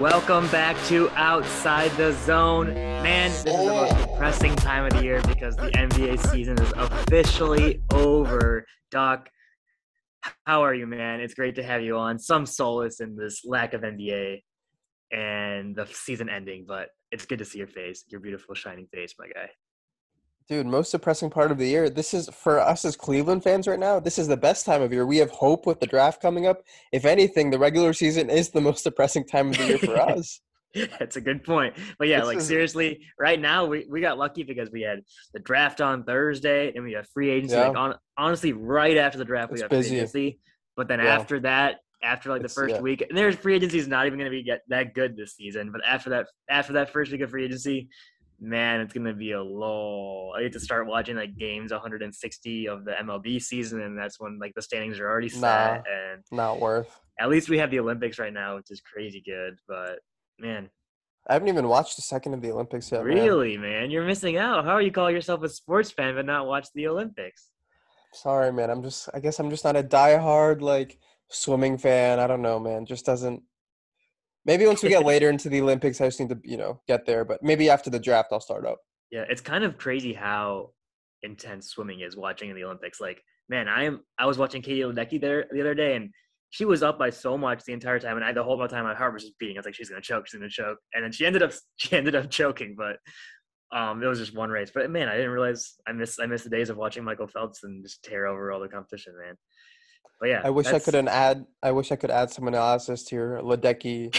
Welcome back to Outside the Zone. Man, this is the oh. most depressing time of the year because the NBA season is officially over. Doc, how are you, man? It's great to have you on. Some solace in this lack of NBA and the season ending, but it's good to see your face, your beautiful, shining face, my guy. Dude, most depressing part of the year. This is for us as Cleveland fans right now. This is the best time of year. We have hope with the draft coming up. If anything, the regular season is the most depressing time of the year for us. That's a good point. But yeah, this like is, seriously, right now we, we got lucky because we had the draft on Thursday and we have free agency. Yeah. Like on, honestly, right after the draft, we it's got busy. free agency. But then yeah. after that, after like the it's, first yeah. week, and there's free agency is not even going to be get that good this season. But after that, after that first week of free agency, man, it's gonna be a lull. I get to start watching like games 160 of the MLB season, and that's when like the standings are already set. Nah, and not worth. At least we have the Olympics right now, which is crazy good. But man, I haven't even watched a second of the Olympics yet. Really, man, man you're missing out. How are you calling yourself a sports fan but not watch the Olympics? Sorry, man. I'm just. I guess I'm just not a diehard like swimming fan. I don't know, man. Just doesn't Maybe once we get later into the Olympics, I just need to, you know, get there. But maybe after the draft, I'll start up. Yeah, it's kind of crazy how intense swimming is watching in the Olympics. Like, man, I am. I was watching Katie Ledecky there the other day, and she was up by so much the entire time, and I the whole time my heart was just beating. I was like, she's gonna choke, she's gonna choke, and then she ended up she ended up choking, but um, it was just one race. But man, I didn't realize I missed I missed the days of watching Michael Phelps and just tear over all the competition, man. But yeah, I wish I could add. I wish I could add some analysis to your Ledecky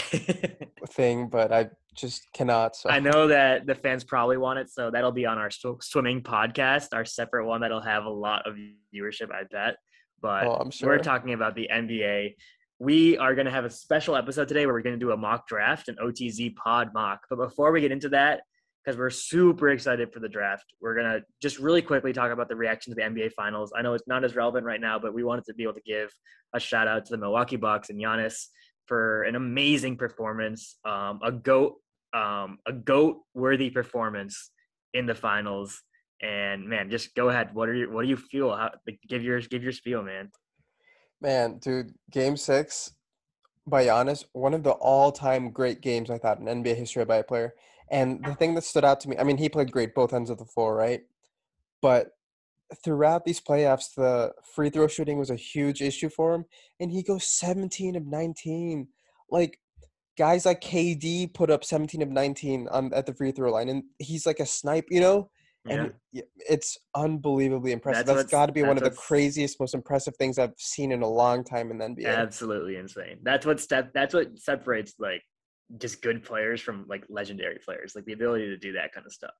thing, but I just cannot. So I know that the fans probably want it, so that'll be on our sw- swimming podcast, our separate one that'll have a lot of viewership, I bet. But oh, sure. we're talking about the NBA. We are going to have a special episode today where we're going to do a mock draft, an OTZ pod mock. But before we get into that, because we're super excited for the draft. We're going to just really quickly talk about the reaction to the NBA Finals. I know it's not as relevant right now, but we wanted to be able to give a shout out to the Milwaukee Bucks and Giannis for an amazing performance, um, a goat, um, a goat worthy performance in the finals. And man, just go ahead. What are you? What do you feel? How, give your give your spiel, man. Man, dude, Game Six by Giannis, one of the all-time great games I thought in NBA history by a player. And the thing that stood out to me, I mean, he played great both ends of the floor, right? But throughout these playoffs, the free throw shooting was a huge issue for him. And he goes 17 of 19. Like, guys like KD put up 17 of 19 on, at the free throw line. And he's like a snipe, you know? And yeah. it's unbelievably impressive. that's, that's got to be one of the craziest, most impressive things I've seen in a long time in the NBA. Absolutely insane. That's what step. That's what separates like just good players from like legendary players, like the ability to do that kind of stuff.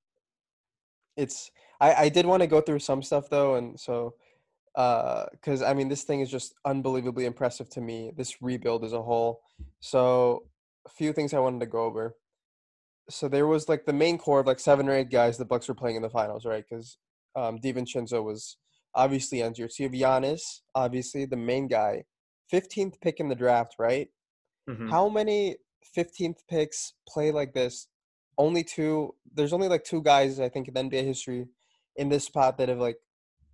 It's I I did want to go through some stuff though, and so uh because I mean this thing is just unbelievably impressive to me. This rebuild as a whole. So a few things I wanted to go over. So there was like the main core of like seven or eight guys the Bucks were playing in the finals, right? Because um, DiVincenzo was obviously injured. So you have Giannis, obviously the main guy, 15th pick in the draft, right? Mm-hmm. How many 15th picks play like this. Only two. There's only like two guys I think in NBA history in this spot that have like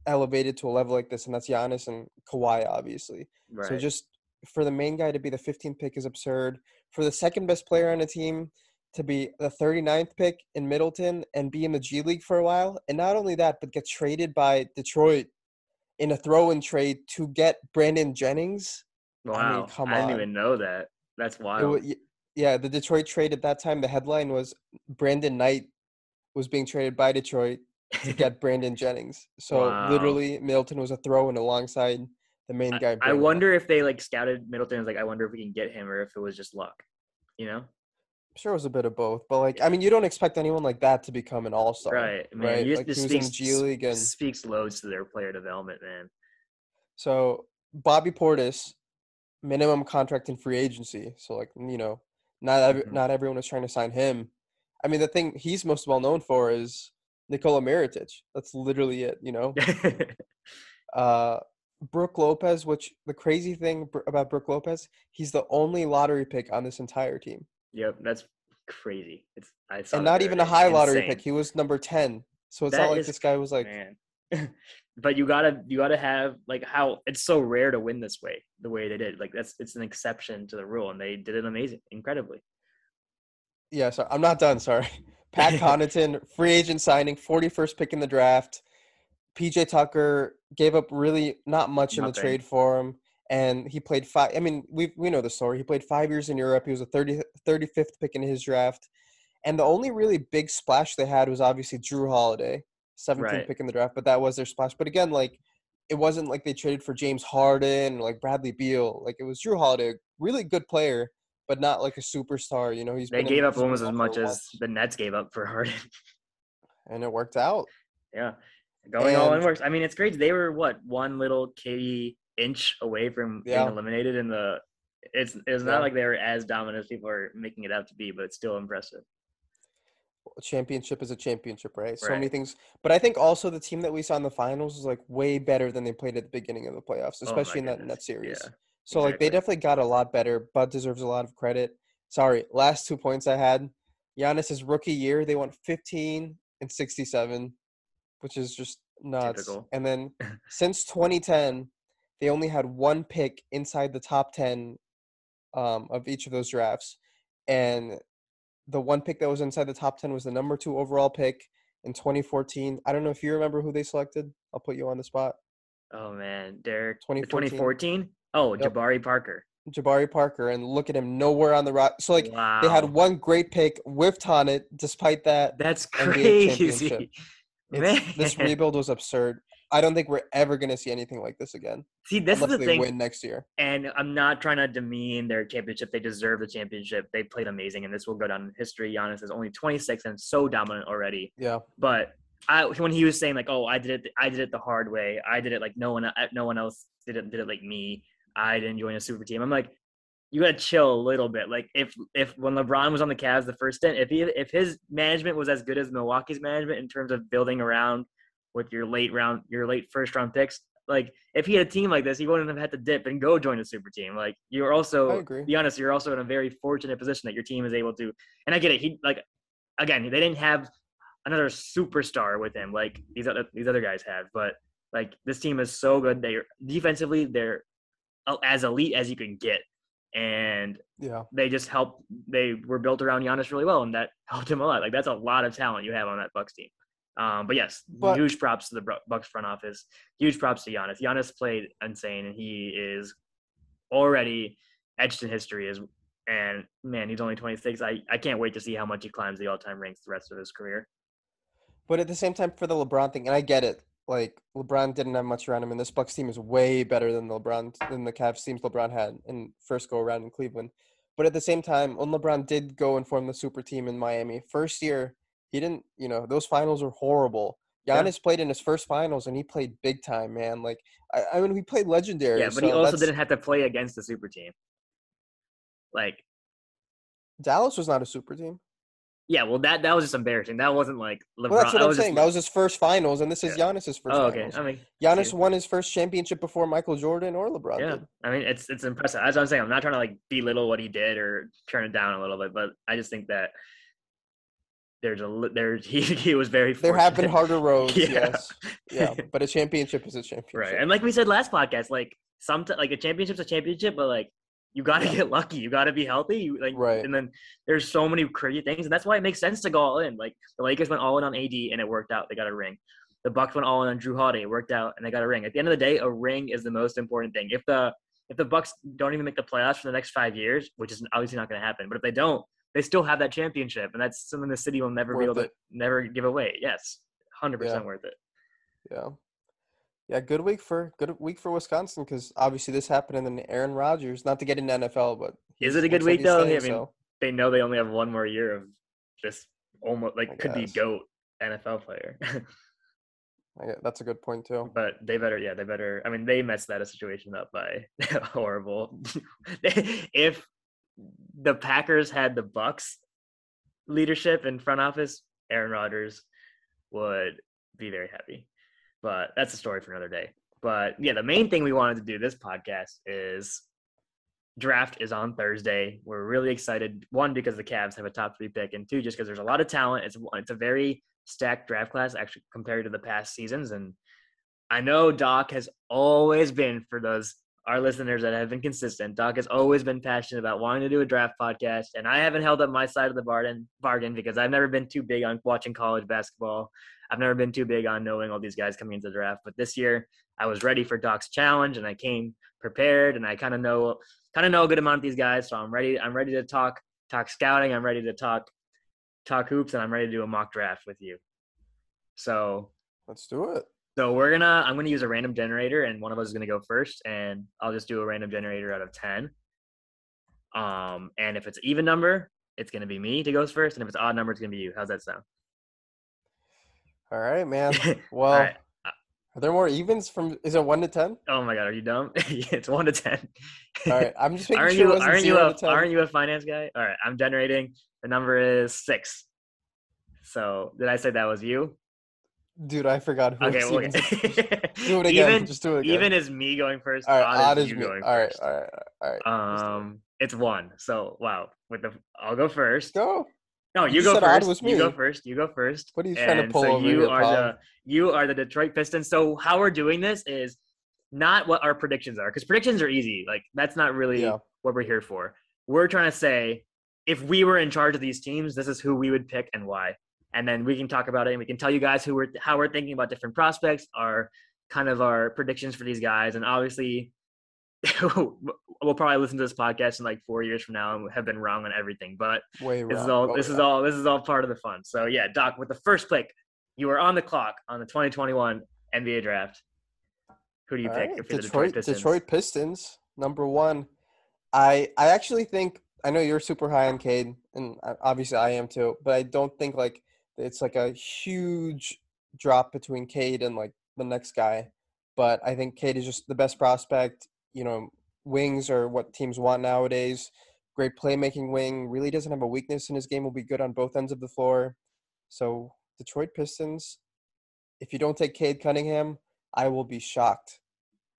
elevated to a level like this, and that's Giannis and Kawhi, obviously. Right. So just for the main guy to be the 15th pick is absurd. For the second best player on a team to be the 39th pick in Middleton and be in the G League for a while, and not only that, but get traded by Detroit in a throw-in trade to get Brandon Jennings. Wow, I, mean, I didn't even know that. That's wild. It, yeah, the Detroit trade at that time, the headline was Brandon Knight was being traded by Detroit to get Brandon Jennings. So wow. literally, Middleton was a throw in alongside the main guy. I, I wonder if they like scouted Middleton. Was like, I wonder if we can get him, or if it was just luck. You know. I'm sure it was a bit of both, but like, I mean, you don't expect anyone like that to become an all star, right? Man, right? Like, just speaks, G League and speaks loads to their player development, man. So Bobby Portis, minimum contract in free agency. So like, you know, not every, mm-hmm. not everyone is trying to sign him. I mean, the thing he's most well known for is Nikola Mirotic. That's literally it, you know. uh, Brook Lopez, which the crazy thing about Brook Lopez, he's the only lottery pick on this entire team. Yep, that's crazy. It's I and not even a high insane. lottery pick. He was number ten, so it's that not like is, this guy was like. But you gotta you gotta have like how it's so rare to win this way the way they did like that's it's an exception to the rule and they did it amazing incredibly Yeah, sorry, I'm not done. Sorry. Pat Connaughton, free agent signing, 41st pick in the draft. PJ Tucker gave up really not much Nothing. in the trade for him, and he played five. I mean, we we know the story. He played five years in Europe. He was a 30, 35th pick in his draft, and the only really big splash they had was obviously Jrue Holiday, 17th right. pick in the draft. But that was their splash. But again, like it wasn't like they traded for James Harden or like Bradley Beal. Like it was Jrue Holiday, really good player, but not like a superstar. You know, he's they gave up almost as much as the Nets gave up for Harden, and it worked out. Yeah, going and, all in works. I mean, it's great. They were what one little KD inch away from yeah. being eliminated in the. It's it's not yeah. like they were as dominant as people are making it out to be, but it's still impressive. Championship is a championship, right? right? So many things, but I think also the team that we saw in the finals is like way better than they played at the beginning of the playoffs, oh especially oh in that that series. Yeah. So exactly. like they definitely got a lot better. Bud deserves a lot of credit. Sorry, last two points I had. Giannis's rookie year, they went 15 and 67, which is just nuts. Typical. And then since 2010, they only had one pick inside the top 10 um, of each of those drafts. And the one pick that was inside the top 10 was the number two overall pick in 2014. I don't know if you remember who they selected. I'll put you on the spot. Oh, man. Derek. 2014? 2014? Oh, yep. Jabari Parker. Jabari Parker, and look at him nowhere on the rock. So like wow. they had one great pick with Tonnet. Despite that, that's crazy. this rebuild was absurd. I don't think we're ever going to see anything like this again. See, this is the thing. Win next year, and I'm not trying to demean their championship. They deserve the championship. They played amazing, and this will go down in history. Giannis is only 26 and so dominant already. Yeah, but I, when he was saying like, "Oh, I did it. I did it the hard way. I did it like no one, no one else did it. Did it like me." I didn't join a super team. I'm like, you gotta chill a little bit. Like if if when LeBron was on the Cavs the first stint, if he if his management was as good as Milwaukee's management in terms of building around with your late round your late first round picks, like if he had a team like this, he wouldn't have had to dip and go join a super team. Like you're also be honest, you're also in a very fortunate position that your team is able to and I get it, he like again, they didn't have another superstar with him like these other these other guys have, but like this team is so good. They're defensively, they're as elite as you can get. And yeah, they just helped. They were built around Giannis really well, and that helped him a lot. Like that's a lot of talent you have on that Bucks team. Um, but yes, but, huge props to the Bucks front office. Huge props to Giannis. Giannis played insane, and he is already etched in history. As and man, he's only 26. I I can't wait to see how much he climbs the all-time ranks the rest of his career. But at the same time, for the LeBron thing, and I get it, like LeBron didn't have much around him, and this Bucks team is way better than the LeBron than the Cavs teams LeBron had in first go around in Cleveland. But at the same time, when LeBron did go and form the super team in Miami, first year he didn't. You know, those finals were horrible. Giannis yeah. played in his first finals, and he played big time, man. Like I, I mean, he played legendary. Yeah, but so he also didn't have to play against the super team. Like Dallas was not a super team. Yeah, well, that that was just embarrassing. That wasn't like LeBron. Well, that's what I'm saying. Just, that was his first finals, and this is yeah. Giannis's first. Oh, okay. Finals. I mean, Giannis won his first championship before Michael Jordan or LeBron. Yeah, did. I mean, it's it's impressive. As I'm saying, I'm not trying to like belittle what he did or turn it down a little bit, but I just think that there's a there's he he was very. Fortunate. There have been harder roads. yeah. Yes. Yeah, but a championship is a championship. Right, and like we said last podcast, like some like a championship's a championship, but like you got to get lucky. You got to be healthy. You like, right. and then there's so many crazy things, and that's why it makes sense to go all in. Like the Lakers went all in on AD, and it worked out. They got a ring. The Bucks went all in on Jrue Holiday. It worked out, and they got a ring. At the end of the day, a ring is the most important thing. If the if the Bucks don't even make the playoffs for the next five years, which is obviously not going to happen, but if they don't, they still have that championship, and that's something the city will never worth be able it. to never give away. Yes, hundred yeah. percent worth it. Yeah. Yeah, good week for good week for Wisconsin because obviously this happened, and then Aaron Rodgers. Not to get into NFL, but is it a good week though? I mean, so. they know they only have one more year of this almost like I could guess. be goat NFL player. that's a good point too. But they better, yeah, they better. I mean, they messed that situation up by horrible. if the Packers had the Bucks leadership in front office, Aaron Rodgers would be very happy. But that's a story for another day. But yeah, the main thing we wanted to do this podcast is draft is on Thursday. We're really excited. One because the Cavs have a top three pick, and two just because there's a lot of talent. It's it's a very stacked draft class actually compared to the past seasons. And I know Doc has always been for those our listeners that have been consistent, Doc has always been passionate about wanting to do a draft podcast, and I haven't held up my side of the bargain bargain because I've never been too big on watching college basketball. I've never been too big on knowing all these guys coming into the draft, but this year I was ready for Doc's challenge, and I came prepared, and I kind of know kind of know a good amount of these guys, so I'm ready. I'm ready to talk talk scouting. I'm ready to talk talk hoops, and I'm ready to do a mock draft with you. So let's do it. So we're gonna I'm gonna use a random generator, and one of us is gonna go first, and I'll just do a random generator out of ten. Um, and if it's an even number, it's gonna be me to go first, and if it's odd number, it's gonna be you. How's that sound? All right, man. Well, right. Are there more evens from? Is it one to ten? Oh my god, are you dumb? it's one to ten. All right, I'm just making aren't sure. You, aren't you a Aren't you a finance guy? All right, I'm generating. The number is six. So did I say that was you? Dude, I forgot who okay, well, do it again. Even, Just do it again. Even is me going first. All right, odd, is, is me. All right, all right, all right. Um, it's one. So wow, with the I'll go first. Go. No, you, you go first. You go first. You go first. What are you trying to pull so over you here, are the you are the Detroit Pistons. So how we're doing this is not what our predictions are because predictions are easy. Like that's not really yeah. what we're here for. We're trying to say if we were in charge of these teams, this is who we would pick and why and then we can talk about it and we can tell you guys who we're how we're thinking about different prospects our kind of our predictions for these guys and obviously we'll probably listen to this podcast in like four years from now and have been wrong on everything but Way this wrong. is all oh, this is all this is all part of the fun so yeah doc with the first pick you are on the clock on the 2021 nba draft who do you all pick right. detroit, detroit pistons? detroit pistons number one i i actually think i know you're super high on cade and uh, obviously i am too but i don't think like it's like a huge drop between Cade and like the next guy. But I think Cade is just the best prospect. You know, wings are what teams want nowadays. Great playmaking wing. Really doesn't have a weakness in his game. Will be good on both ends of the floor. So Detroit Pistons. If you don't take Cade Cunningham, I will be shocked.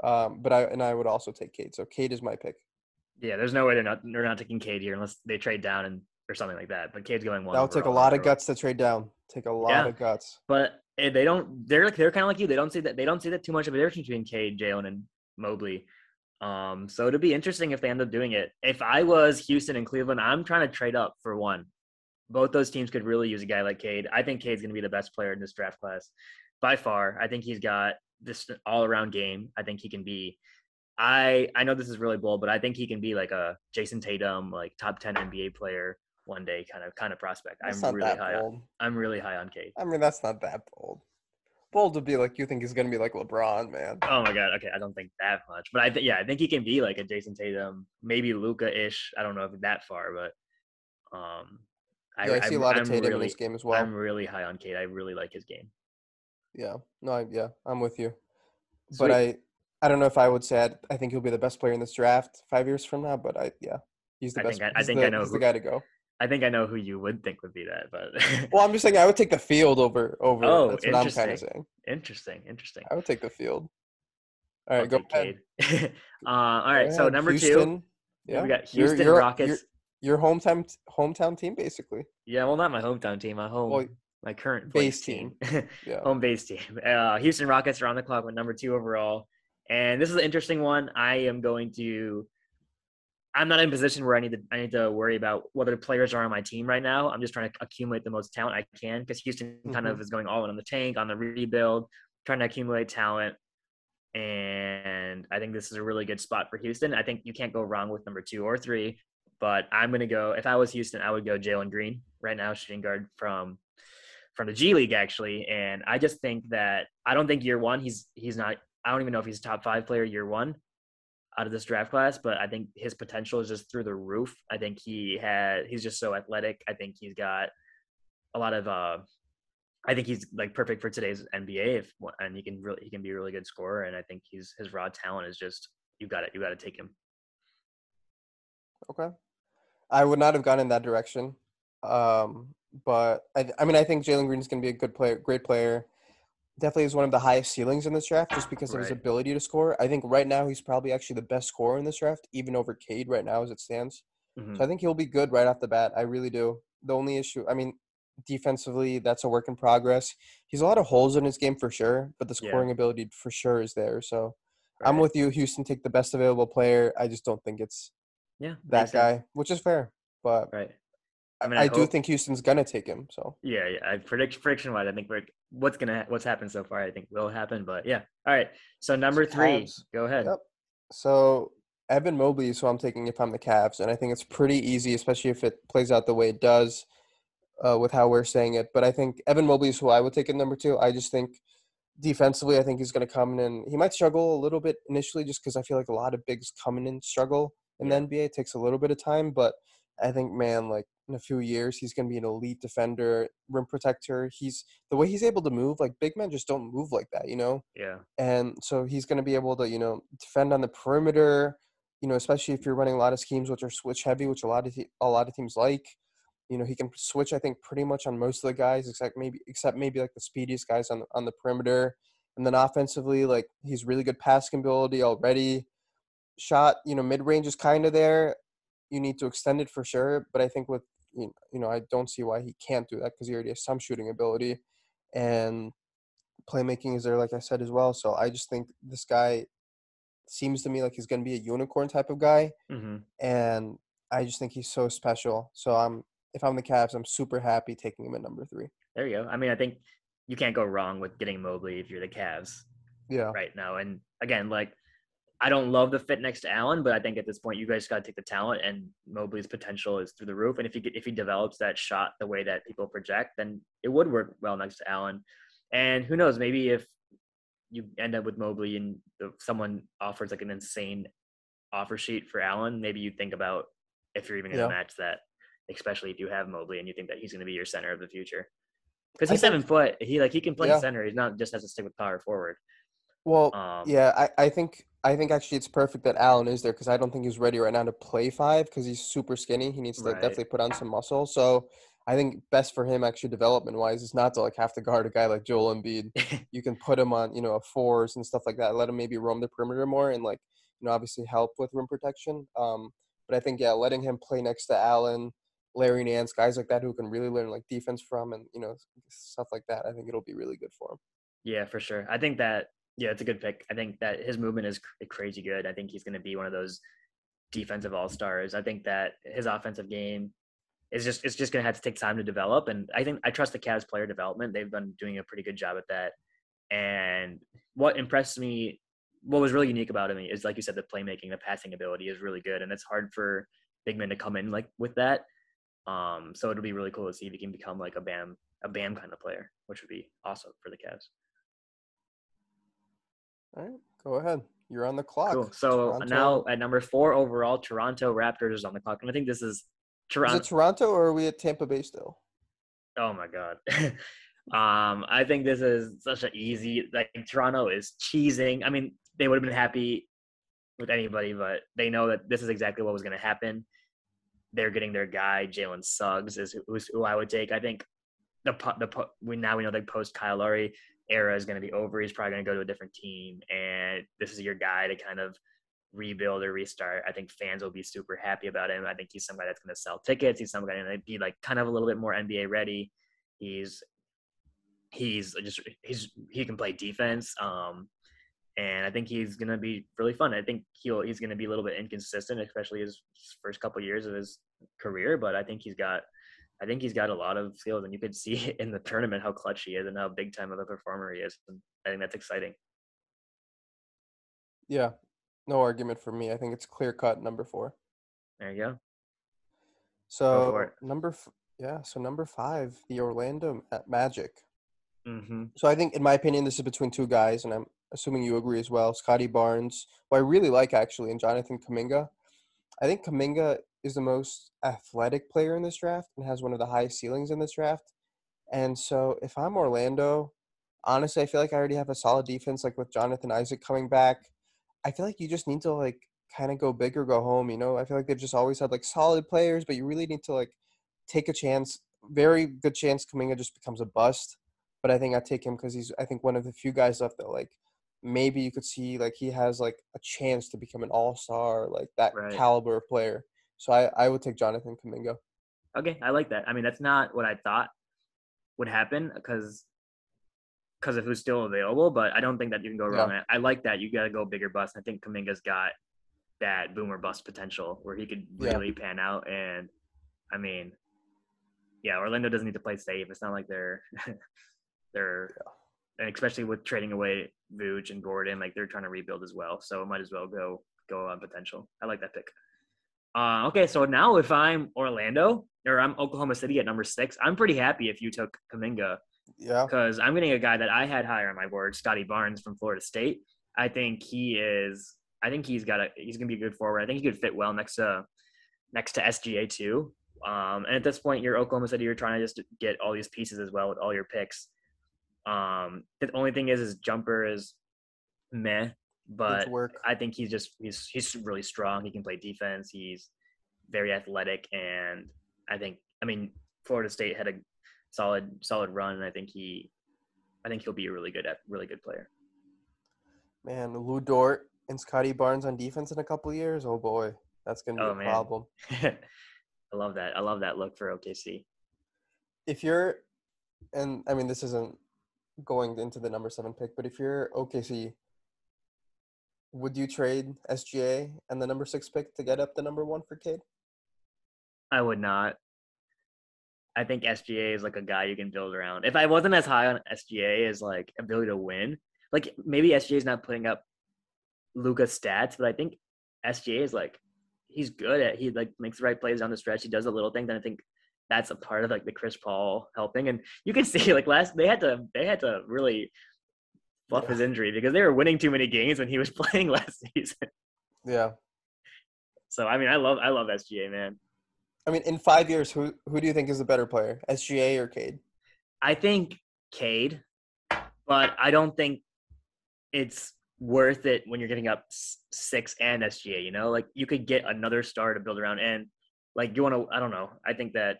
Um, but I and I would also take Cade. So Cade is my pick. Yeah, there's no way they're not they're not taking Cade here unless they trade down and or something like that. But Cade's going one. That'll take a lot of guts to trade down. Take a lot yeah. of guts. But they don't. They're like they're kind of like you. They don't see that. They don't see that too much of a difference between Cade, Jalen, and Mobley. Um, so it'd be interesting if they end up doing it. If I was Houston and Cleveland, I'm trying to trade up for one. Both those teams could really use a guy like Cade. I think Cade's going to be the best player in this draft class by far. I think he's got this all around game. I think he can be. I I know this is really bold, but I think he can be like a Jayson Tatum, like top ten NBA player one day kind of kind of prospect. That's I'm really high. On, I'm really high on Cade. I mean, that's not that bold. Bold to be like you think he's gonna be like LeBron, man. Oh my god. Okay, I don't think that much, but I think yeah, I think he can be like a Jayson Tatum, maybe Luka ish. I don't know if that far, but um, yeah, I, I see a lot I'm of Tatum really, in this game as well. I'm really high on Cade. I really like his game. Yeah. No. I, yeah, I'm with you. Sweet. But I, I don't know if I would say I'd, i think he'll be the best player in this draft five years from now. But I, yeah, he's the I best. Think I, I think the, I know who, the guy to go. I think I know who you would think would be that, but well, I'm just saying I would take the field over over. Oh, that's what I'm kind of saying. Interesting, interesting. I would take the field. All right, go ahead. uh, all right, so number Houston, two, yeah, we got Houston you're, you're, Rockets. Your hometown hometown team, basically. Yeah, well, not my hometown team. My home, well, my current base team, team. yeah. home base team. Uh, Houston Rockets are on the clock with number two overall, and this is an interesting one. I am going to I'm not in a position where I need to I need to worry about whether players are on my team right now. I'm just trying to accumulate the most talent I can because Houston mm-hmm. kind of is going all in on the tank, on the rebuild, trying to accumulate talent. And I think this is a really good spot for Houston. I think you can't go wrong with number two or three. But I'm gonna go. If I was Houston, I would go Jalen Green right now, shooting guard from from the G League actually. And I just think that I don't think year one he's he's not. I don't even know if he's a top five player year one out of this draft class, but I think his potential is just through the roof. I think he had he's just so athletic. I think he's got a lot of uh I think he's like perfect for today's NBA if and he can really he can be a really good scorer and I think he's his raw talent is just you got it you got to take him. Okay. I would not have gone in that direction. Um but I I mean I think Jalen Green is going to be a good player, great player definitely is one of the highest ceilings in this draft just because of his ability to score. I think right now he's probably actually the best scorer in this draft, even over Cade right now as it stands. Mm-hmm. So I think he'll be good right off the bat. I really do. The only issue, I mean, defensively, that's a work in progress. He's a lot of holes in his game for sure, but the scoring yeah. ability for sure is there. So Right. I'm with you. Houston take the best available player. I just don't think it's yeah that guy, sense. which is fair. But right. I mean, I, I do think Houston's gonna take him. So yeah, yeah. I predict prediction wise, I think we're what's gonna what's happened so far. I think will happen. But yeah. All right. So number three, Cavs. go ahead. Yep. So Evan Mobley is who I'm taking if I'm the Cavs, and I think it's pretty easy, especially if it plays out the way it does, uh, with how we're saying it. But I think Evan Mobley is who I would take at number two. I just think defensively, I think he's going to come in and he might struggle a little bit initially, just because I feel like a lot of bigs coming in struggle in yeah. the NBA. It takes a little bit of time, but I think man, like in a few years, he's going to be an elite defender, rim protector. He's the way he's able to move. Like big men just don't move like that, you know. Yeah. And so he's going to be able to, you know, defend on the perimeter. You know, especially if you're running a lot of schemes which are switch heavy, which a lot of a lot of teams like. You know, he can switch. I think pretty much on most of the guys, except maybe except maybe like the speediest guys on the, on the perimeter. And then offensively, like he's really good passing ability already. Shot, you know, mid range is kind of there. You need to extend it for sure, but I think with you know, I don't see why he can't do that because he already has some shooting ability, and playmaking is there, like I said as well. So I just think this guy seems to me like he's going to be a unicorn type of guy, mm-hmm. and I just think he's so special. So I'm if I'm the Cavs, I'm super happy taking him at number three. There you go. I mean, I think you can't go wrong with getting Mobley if you're the Cavs. Yeah. Right now, and again, like I don't love the fit next to Allen, but I think at this point you guys got to take the talent, and Mobley's potential is through the roof. And if he if he develops that shot the way that people project, then it would work well next to Allen. And who knows, maybe if you end up with Mobley and someone offers like an insane offer sheet for Allen, maybe you think about if you're even going to yeah. match that, especially if you have Mobley and you think that he's going to be your center of the future. Because he's seven foot, he like he can play yeah. center. He's not just has to stick with power forward. Well, um, yeah, I, I think I think actually it's perfect that Allen is there because I don't think he's ready right now to play five because he's super skinny. He needs to right. definitely put on some muscle. So I think best for him actually development wise is not to like have to guard a guy like Joel Embiid. you can put him on you know a fours and stuff like that. Let him maybe roam the perimeter more and like you know obviously help with rim protection. Um, but I think yeah, letting him play next to Allen, Larry Nance, guys like that who can really learn like defense from and you know stuff like that. I think it'll be really good for him. Yeah, for sure. I think that yeah, it's a good pick. I think that his movement is crazy good. I think he's going to be one of those defensive all stars. I think that his offensive game is just it's just going to have to take time to develop. And I think I trust the Cavs player development. They've been doing a pretty good job at that. And what impressed me, what was really unique about him is like you said, the playmaking, the passing ability is really good, and it's hard for big men to come in like with that. Um, so it'll be really cool to see if he can become like a Bam, a Bam kind of player, which would be awesome for the Cavs. All right, go ahead. You're on the clock. Cool. So Toronto. now at number four overall, Toronto Raptors is on the clock, and I think this is Toronto. Is it Toronto or are we at Tampa Bay still? Oh my god. um, I think this is such an easy. Like Toronto is cheesing. I mean, they would have been happy with anybody, but they know that this is exactly what was going to happen. They're getting their guy, Jalen Suggs, is who, who I would take. I think the the we now we know the post Kyle Lowry era is going to be over. He's probably going to go to a different team, and this is your guy to kind of rebuild or restart. I think fans will be super happy about him. I think he's somebody that's going to sell tickets. He's somebody going to be like kind of a little bit more NBA ready. He's he's just he's he can play defense. Um, and I think he's going to be really fun. I think he'll he's going to be a little bit inconsistent, especially his first couple years of his career. But I think he's got I think he's got a lot of skills, and you could see in the tournament how clutch he is and how big time of a performer he is. And I think that's exciting. Yeah, no argument for me. I think it's clear cut number four. There you go. So go number, f- yeah, so number five, the Orlando Magic. Mm-hmm. So I think, in my opinion, this is between two guys, and I'm assuming you agree as well. Scottie Barnes, who I really like actually, and Jonathan Kuminga. I think Kuminga is the most athletic player in this draft and has one of the highest ceilings in this draft. And so if I'm Orlando, honestly, I feel like I already have a solid defense, like with Jonathan Isaac coming back. I feel like you just need to like kind of go big or go home. You know, I feel like they've just always had like solid players, but you really need to like take a chance. Very good chance Kuminga just becomes a bust. But I think I take him because he's I think one of the few guys left that like maybe you could see like he has like a chance to become an all star, like that right. caliber of player. So I, I would take Jonathan Kuminga. Okay, I like that. I mean, that's not what I thought would happen because because of who's still available. But I don't think that you can go wrong. Yeah. I, I like that. You got to go bigger bust. I think Kuminga's got that boomer bust potential where he could really yeah. pan out. And I mean, yeah, Orlando doesn't need to play safe. It's not like they're they're yeah. and especially with trading away Vooch and Gordon, like they're trying to rebuild as well. So it might as well go go on potential. I like that pick. Uh, okay, so now if I'm Orlando or I'm Oklahoma City at number six, I'm pretty happy if you took Kuminga. Yeah. Because I'm getting a guy that I had higher on my board, Scottie Barnes from Florida State. I think he is. I think he's got a. He's gonna be a good forward. I think he could fit well next to next to SGA too. Um, and at this point, you're Oklahoma City. You're trying to just get all these pieces as well with all your picks. Um, the only thing is, his jumper is meh, but I think he's just he's he's really strong. He can play defense. He's very athletic, and I think I mean Florida State had a solid solid run, and I think he I think he'll be a really good really good player. Man, Lou Dort and Scottie Barnes on defense in a couple years. Oh boy, that's gonna be oh, a man. problem. I love that. I love that look for OKC. If you're, and I mean, this isn't going into the number seven pick, but if you're OKC, would you trade SGA and the number six pick to get up the number one for Cade? I would not. I think SGA is like a guy you can build around. If I wasn't as high on SGA as like ability to win, like maybe SGA is not putting up Luka stats, but I think SGA is like he's good at he like makes the right plays on the stretch. He does a little thing. Then I think that's a part of like the Chris Paul helping. And you can see like last they had to they had to really fluff yeah. his injury because they were winning too many games when he was playing last season. Yeah. So I mean I love I love SGA man. I mean in five years who who do you think is the better player? SGA or Cade? I think Cade, but I don't think it's worth it when you're getting up six and SGA. You know, like you could get another star to build around, and like you want to. I don't know. I think that.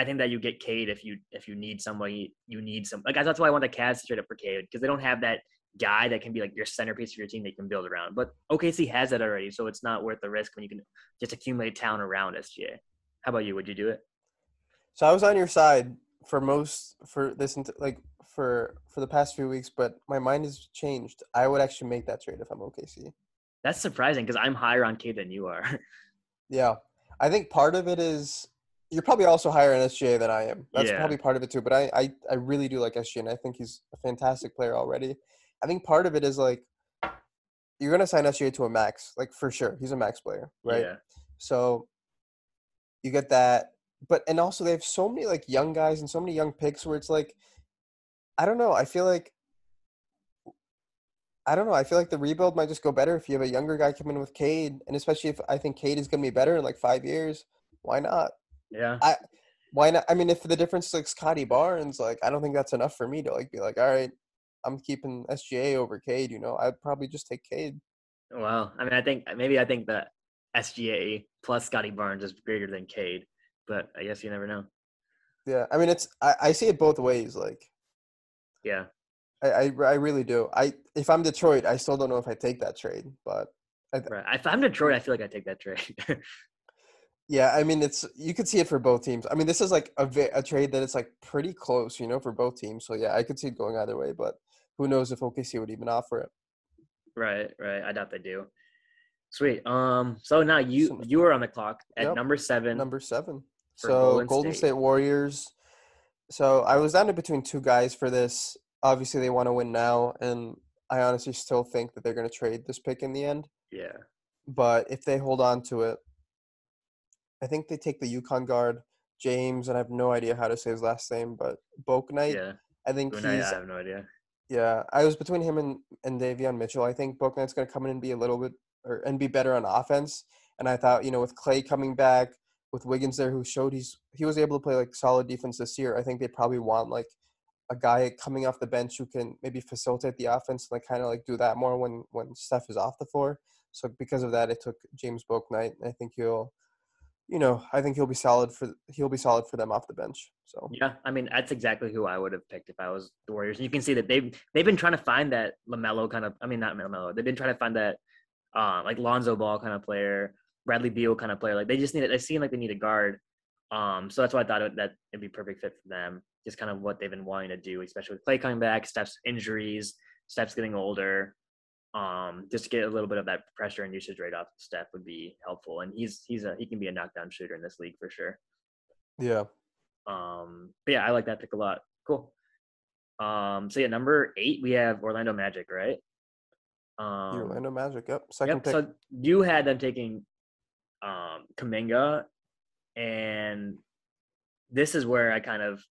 I think that you get Cade if you if you need somebody you need some like that's why I want the Cavs straight up for Cade because they don't have that guy that can be like your centerpiece of your team that you can build around. But OKC has that already, so it's not worth the risk when you can just accumulate talent around SGA. How about you? Would you do it? So I was on your side for most for this like for for the past few weeks, but my mind has changed. I would actually make that trade if I'm OKC. That's surprising because I'm higher on K than you are. yeah, I think part of it is you're probably also higher on SGA than I am. That's yeah. probably part of it too. But I, I I really do like SGA, and I think he's a fantastic player already. I think part of it is like you're gonna sign SGA to a max, like for sure. He's a max player, right? Yeah. So you get that, but and also they have so many like young guys and so many young picks where it's like I don't know. I feel like I don't know. I feel like the rebuild might just go better if you have a younger guy come in with Cade, and especially if I think Cade is going to be better in like five years. Why not? Yeah. I why not? I mean, if the difference is like Scottie Barnes, like I don't think that's enough for me to like be like, all right, I'm keeping SGA over Cade. You know, I'd probably just take Cade. Well, I mean, I think maybe I think that SGA plus Scottie Barnes is greater than Cade, but I guess you never know. Yeah, I mean, it's I, I see it both ways. Like yeah. I, I, I really do. I if I'm Detroit, I still don't know if I take that trade, but I, right. If I'm Detroit, I feel like I take that trade. yeah, I mean it's you could see it for both teams. I mean this is like a a trade that it's like pretty close, you know, for both teams. So yeah, I could see it going either way, but who knows if OKC would even offer it. Right, right. I doubt they do. Sweet. Um. So now you you are on the clock at yep. number seven. Number seven. So Golden, Golden State. State Warriors so I was down to between two guys for this. Obviously, they want to win now, and I honestly still think that they're going to trade this pick in the end. Yeah. But if they hold on to it, I think they take the UConn guard James, and I have no idea how to say his last name, but Bouknight. Yeah. I think he's. I have no idea. Yeah, I was between him and and Davion Mitchell. I think Bouknight's going to come in and be a little bit or and be better on offense. And I thought, you know, with Clay coming back, with Wiggins there who showed he's he was able to play like solid defense this year. I think they probably want like a guy coming off the bench who can maybe facilitate the offense and like kind of like do that more when when Steph is off the floor. So because of that, it took James Bouknight. I think he'll, you know, I think he'll be solid for he'll be solid for them off the bench. So yeah, I mean that's exactly who I would have picked if I was the Warriors. And you can see that they've they've been trying to find that Lamelo kind of. I mean not Lamelo. They've been trying to find that uh, like Lonzo Ball kind of player Bradley Beal kind of player. Like they just need it. They seem like they need a guard. Um, so that's why I thought it, that it'd be perfect fit for them. Just kind of what they've been wanting to do, especially with Klay coming back, Steph's injuries, Steph's getting older. Um, just to get a little bit of that pressure and usage rate off Steph would be helpful. And he's he's a he can be a knockdown shooter in this league for sure. Yeah. Um, but yeah, I like that pick a lot. Cool. Um, so yeah, number eight we have Orlando Magic, right? Um, the Orlando Magic, yep. Second yep, pick. So you had them taking um Kuminga and this is where I kind of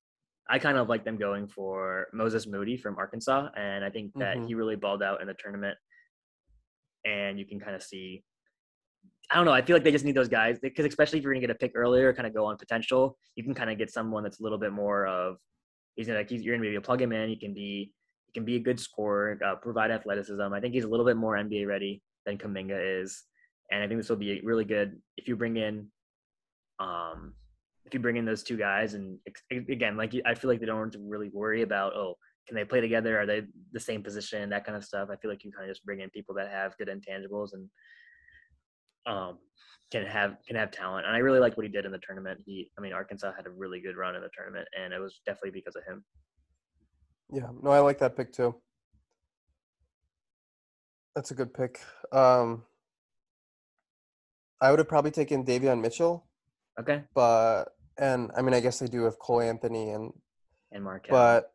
I kind of like them going for Moses Moody from Arkansas, and I think that mm-hmm. he really balled out in the tournament. And you can kind of see, I don't know. I feel like they just need those guys because especially if you're gonna get a pick earlier, kind of go on potential, you can kind of get someone that's a little bit more of he's gonna like he's, you're gonna be to plug him in. He can be he can be a good scorer, uh, provide athleticism. I think he's a little bit more NBA ready than Kuminga is, and I think this will be really good if you bring in um if you bring in those two guys and again like i feel like they don't really worry about oh can they play together? Are they the same position? That kind of stuff. I feel like you kind of just bring in people that have good intangibles and um can have can have talent. And i really like what he did in the tournament. He i mean arkansas had a really good run in the tournament and it was definitely because of him. Yeah. No i like that pick too. That's a good pick. Um i would have probably taken davion mitchell. Okay. But and I mean I guess they do have Cole Anthony and and Markelle. But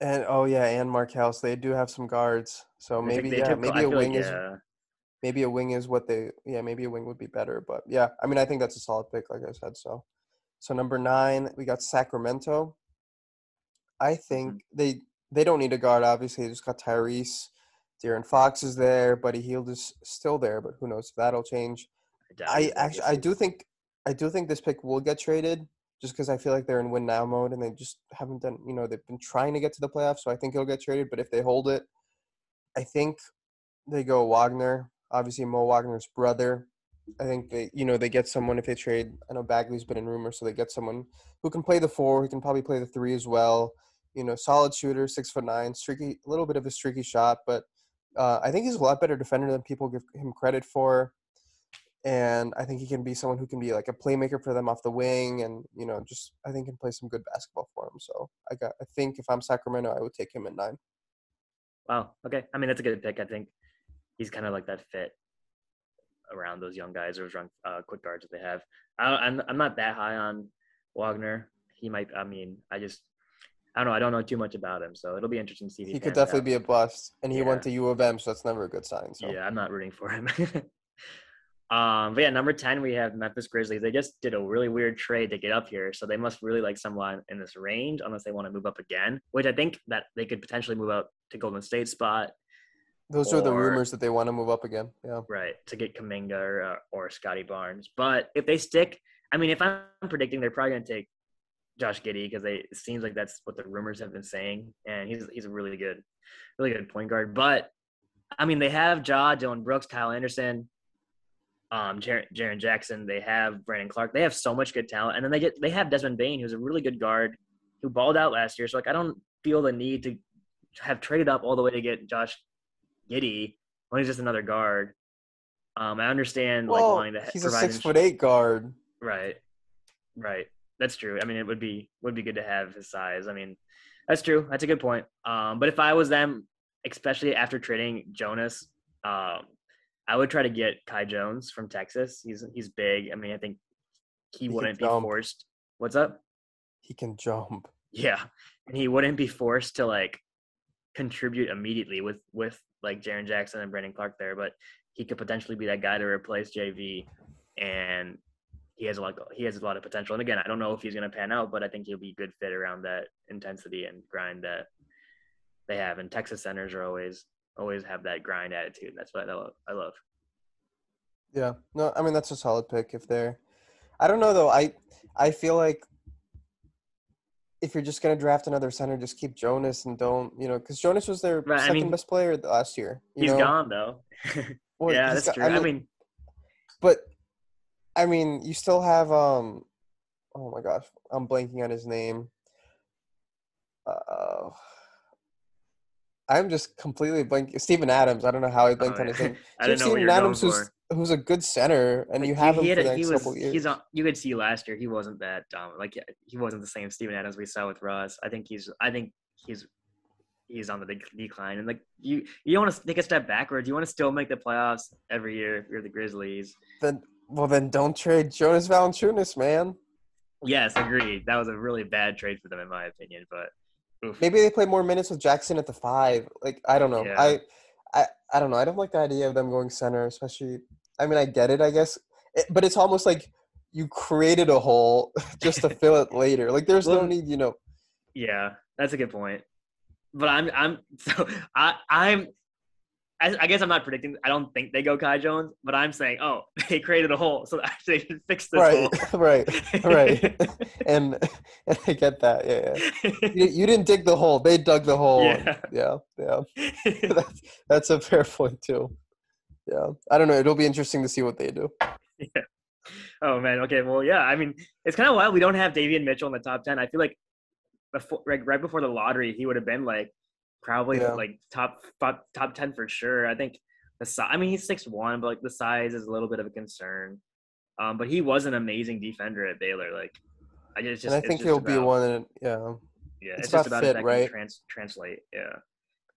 and oh yeah, and Markelle. So they do have some guards. So maybe yeah, took, maybe a wing like, is yeah. maybe a wing is what they yeah, maybe a wing would be better. But yeah, I mean I think that's a solid pick, like I said. So so number nine, we got Sacramento. I think mm-hmm. they they don't need a guard, obviously. They just got Tyrese. De'Aaron Fox is there, Buddy Hield is still there, but who knows if that'll change. I, I actually I do think I do think this pick will get traded just because I feel like they're in win now mode and they just haven't done, you know, they've been trying to get to the playoffs. So I think it'll get traded. But if they hold it, I think they go Wagner, obviously Mo Wagner's brother. I think they, you know, they get someone if they trade. I know Bagley's been in rumors, so they get someone who can play the four, who can probably play the three as well. You know, solid shooter, six foot nine, streaky, a little bit of a streaky shot, but uh, I think he's a lot better defender than people give him credit for and I think he can be someone who can be like a playmaker for them off the wing, and you know, just I think can play some good basketball for him. So I got, I think if I'm Sacramento, I would take him at nine. Wow. Okay. I mean, that's a good pick. I think he's kind of like that fit around those young guys or young uh, quick guards that they have. I, I'm I'm not that high on Wagner. He might. I mean, I just I don't know. I don't know too much about him, so it'll be interesting to see. he, he could definitely out. be a bust, and he yeah. went to U of M, so that's never a good sign. So yeah, I'm not rooting for him. Um, but yeah, number 10, we have Memphis Grizzlies. They just did a really weird trade to get up here. So they must really like someone in this range unless they want to move up again, which I think that they could potentially move up to Golden State spot. Those or, are the rumors that they want to move up again. Yeah. Right. To get Kuminga or, uh, or Scottie Barnes. But if they stick, I mean, if I'm predicting they're probably going to take Josh Giddey because they it seems like that's what the rumors have been saying. And he's, he's a really good, really good point guard. But I mean, they have Ja, Dillon Brooks, Kyle Anderson, um, Jaren Jackson. They have Brandon Clarke. They have so much good talent, and then they get they have Desmond Bane, who's a really good guard who balled out last year. So like, I don't feel the need to have traded up all the way to get Josh Giddey when he's just another guard. Um, I understand well, like wanting to he's a six foot eight guard. Right, right. That's true. I mean, it would be would be good to have his size. I mean, that's true. That's a good point. Um, but if I was them, especially after trading Jonas, um, I would try to get Kai Jones from Texas. He's he's big. I mean, I think he, he wouldn't be forced. What's up? He can jump. Yeah, and he wouldn't be forced to like contribute immediately with with like Jaren Jackson and Brandon Clarke there, but he could potentially be that guy to replace JV, and he has a lot. He has a lot of potential. And again, I don't know if he's going to pan out, but I think he'll be a good fit around that intensity and grind that they have. And Texas centers are always always have that grind attitude. That's what I love. I love. Yeah. No, I mean that's a solid pick if they're I don't know though. I I feel like if you're just gonna draft another center, just keep Jonas and don't you know because Jonas was their right, second I mean, best player last year. he's know? gone though. well, yeah, that's got, true. I mean, I mean, but I mean, you still have um. Oh my gosh, I'm blanking on his name. Uh, I'm just completely blank. Steven Adams. I don't know how oh, I blanked oh, on his name. I didn't know Steven Adams, who's who's a good center, and like, you have him for the next was, couple years. He's on, you could see last year he wasn't that dominant. Like he wasn't the same Steven Adams we saw with Russ. I think he's. I think he's. He's on the decline, and like you, you don't want to take a step backwards. You want to still make the playoffs every year if you're the Grizzlies. Then, well, then don't trade Jonas Valanciunas, man. Yes, agreed. That was a really bad trade for them, in my opinion. But oof. maybe they play more minutes with Jackson at the five. Like I don't know. Yeah. I, I, I don't know. I don't like the idea of them going center, especially. I mean, I get it, I guess, it, but it's almost like you created a hole just to fill it later. Like there's well, no need, you know. Yeah, that's a good point. But I'm, I'm so I, I'm I, I, guess I'm not predicting. I don't think they go Kai Jones, but I'm saying, oh, they created a hole, so they should fix this right, hole. right, right. and, and I get that. Yeah, yeah. You, you, didn't dig the hole; they dug the hole. Yeah, yeah, yeah. that's, that's a fair point too. Yeah, I don't know. It'll be interesting to see what they do. Yeah. Oh man. Okay. Well, yeah. I mean, it's kind of wild we don't have Davion Mitchell in the top ten. I feel like before, like right before the lottery, he would have been like probably yeah. like top, top top ten for sure. I think the size. I mean, he's six one, but like the size is a little bit of a concern. Um, but he was an amazing defender at Baylor. Like, I just, and I think he'll about, be one. In, yeah, yeah, it's, it's just about fit, right? Trans, translate. Yeah.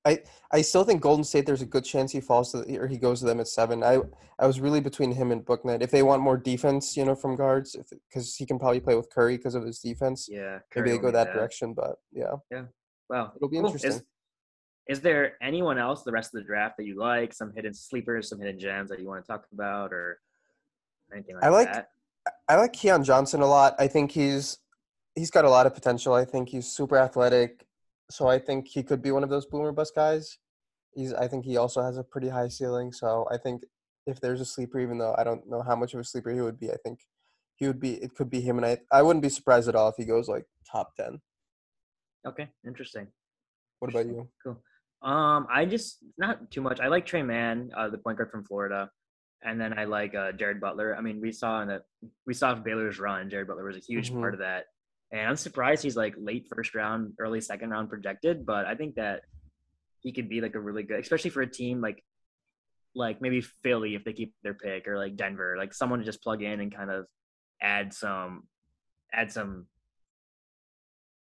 I, I still think Golden State. There's a good chance he falls to the, or he goes to them at seven. I I was really between him and Bouknight. If they want more defense, you know, from guards, because he can probably play with Curry because of his defense. Yeah, Curry maybe they go that, that, direction. But yeah, yeah. Well, it'll be cool. interesting. Is there anyone else the rest of the draft that you like? Some hidden sleepers, some hidden gems that you want to talk about, or anything like, I like that? I like Keon Johnson a lot. I think he's he's got a lot of potential. I think he's super athletic, so I think he could be one of those boomer bust guys. He's I think he also has a pretty high ceiling. So I think if there's a sleeper, even though I don't know how much of a sleeper he would be, I think he would be. It could be him, and I I wouldn't be surprised at all if he goes like top ten. Okay, interesting. What about you? Cool. Um, I just not too much. I like Tre Mann, uh, the point guard from Florida, and then I like uh, Jared Butler. I mean, we saw in the we saw Baylor's run. Jared Butler was a huge mm-hmm. part of that, and I'm surprised he's like late first round, early second round projected. But I think that he could be like a really good, especially for a team like like maybe Philly if they keep their pick, or like Denver, like someone to just plug in and kind of add some add some.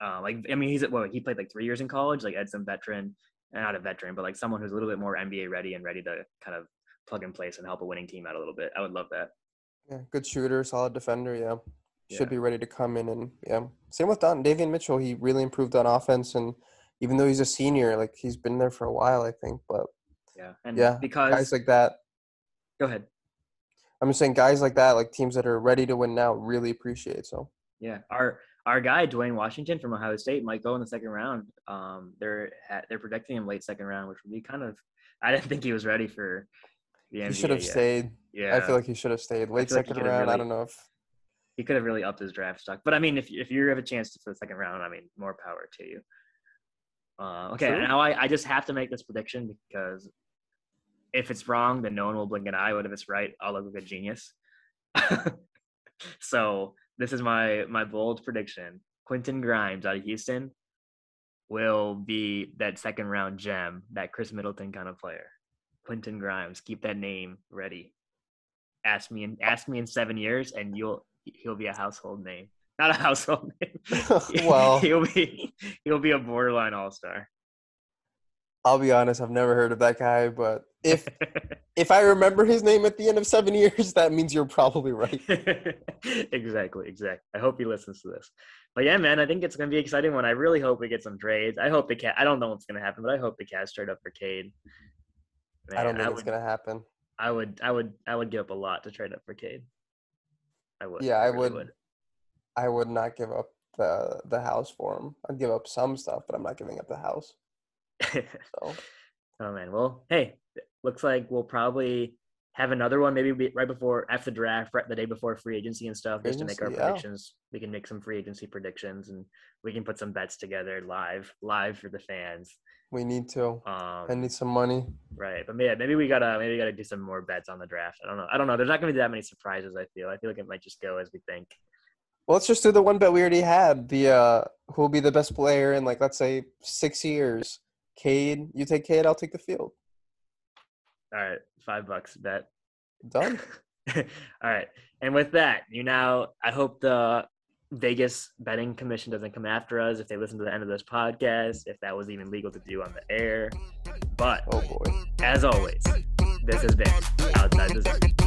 Uh, like I mean, he's what he played like three years in college, like add some veteran not a veteran, but like someone who's a little bit more NBA ready and ready to kind of plug in place and help a winning team out a little bit. I would love that. Yeah, good shooter, solid defender. Yeah, should yeah. be ready to come in and yeah. Same with Don Davion Mitchell. He really improved on offense, and even though he's a senior, like he's been there for a while, I think. But yeah, and yeah, because guys like that. Go ahead. I'm just saying, guys like that, like teams that are ready to win now, really appreciate. So yeah, our our guy Duane Washington from Ohio State might go in the second round. Um, they're they're projecting him late second round, which would be kind of. I didn't think he was ready for the NBA. He should have yet. stayed. Yeah, I feel like he should have stayed late second like round. Really, I don't know if he could have really upped his draft stock. But I mean, if if you have a chance to for the second round, I mean, more power to you. Uh, okay, True. now I, I just have to make this prediction because if it's wrong, then no one will blink an eye. But if it's right, I'll look like a genius. so this is my my bold prediction. Quentin Grimes out of Houston will be that second round gem, that Khris Middleton kind of player. Quentin Grimes, keep that name ready. Ask me in ask me in seven years, and you'll he'll be a household name. Not a household name. well, he'll be he'll be a borderline all star. I'll be honest, I've never heard of that guy, but if if I remember his name at the end of seven years, that means you're probably right. exactly, exactly. I hope he listens to this. But yeah, man, I think it's gonna be an exciting one. I really hope we get some trades. I hope the cat. I don't know what's gonna happen, but I hope the Cavs trade up for Cade. Man, I don't think I it's gonna happen. I would, I would, I would give up a lot to trade up for Cade. I would. Yeah, I, I really would, would. I would not give up the the house for him. I'd give up some stuff, but I'm not giving up the house. so. Oh man. Well, hey, looks like we'll probably have another one maybe right before after the draft, right the day before free agency and stuff, just agency, to make our yeah. predictions. We can make some free agency predictions and we can put some bets together live, live for the fans. We need to. Um, I need some money. Right, but yeah, maybe we gotta maybe we gotta do some more bets on the draft. I don't know. I don't know. There's not gonna be that many surprises. I feel. I feel like it might just go as we think. Well, let's just do the one bet we already had. The uh, who will be the best player in like let's say six years. Cade, you take Cade, I'll take the field. All right, five bucks bet. Done. All right. And with that, you now, I hope the Vegas betting commission doesn't come after us if they listen to the end of this podcast, if that was even legal to do on the air. But, oh boy. As always, this has been Outside the Zone.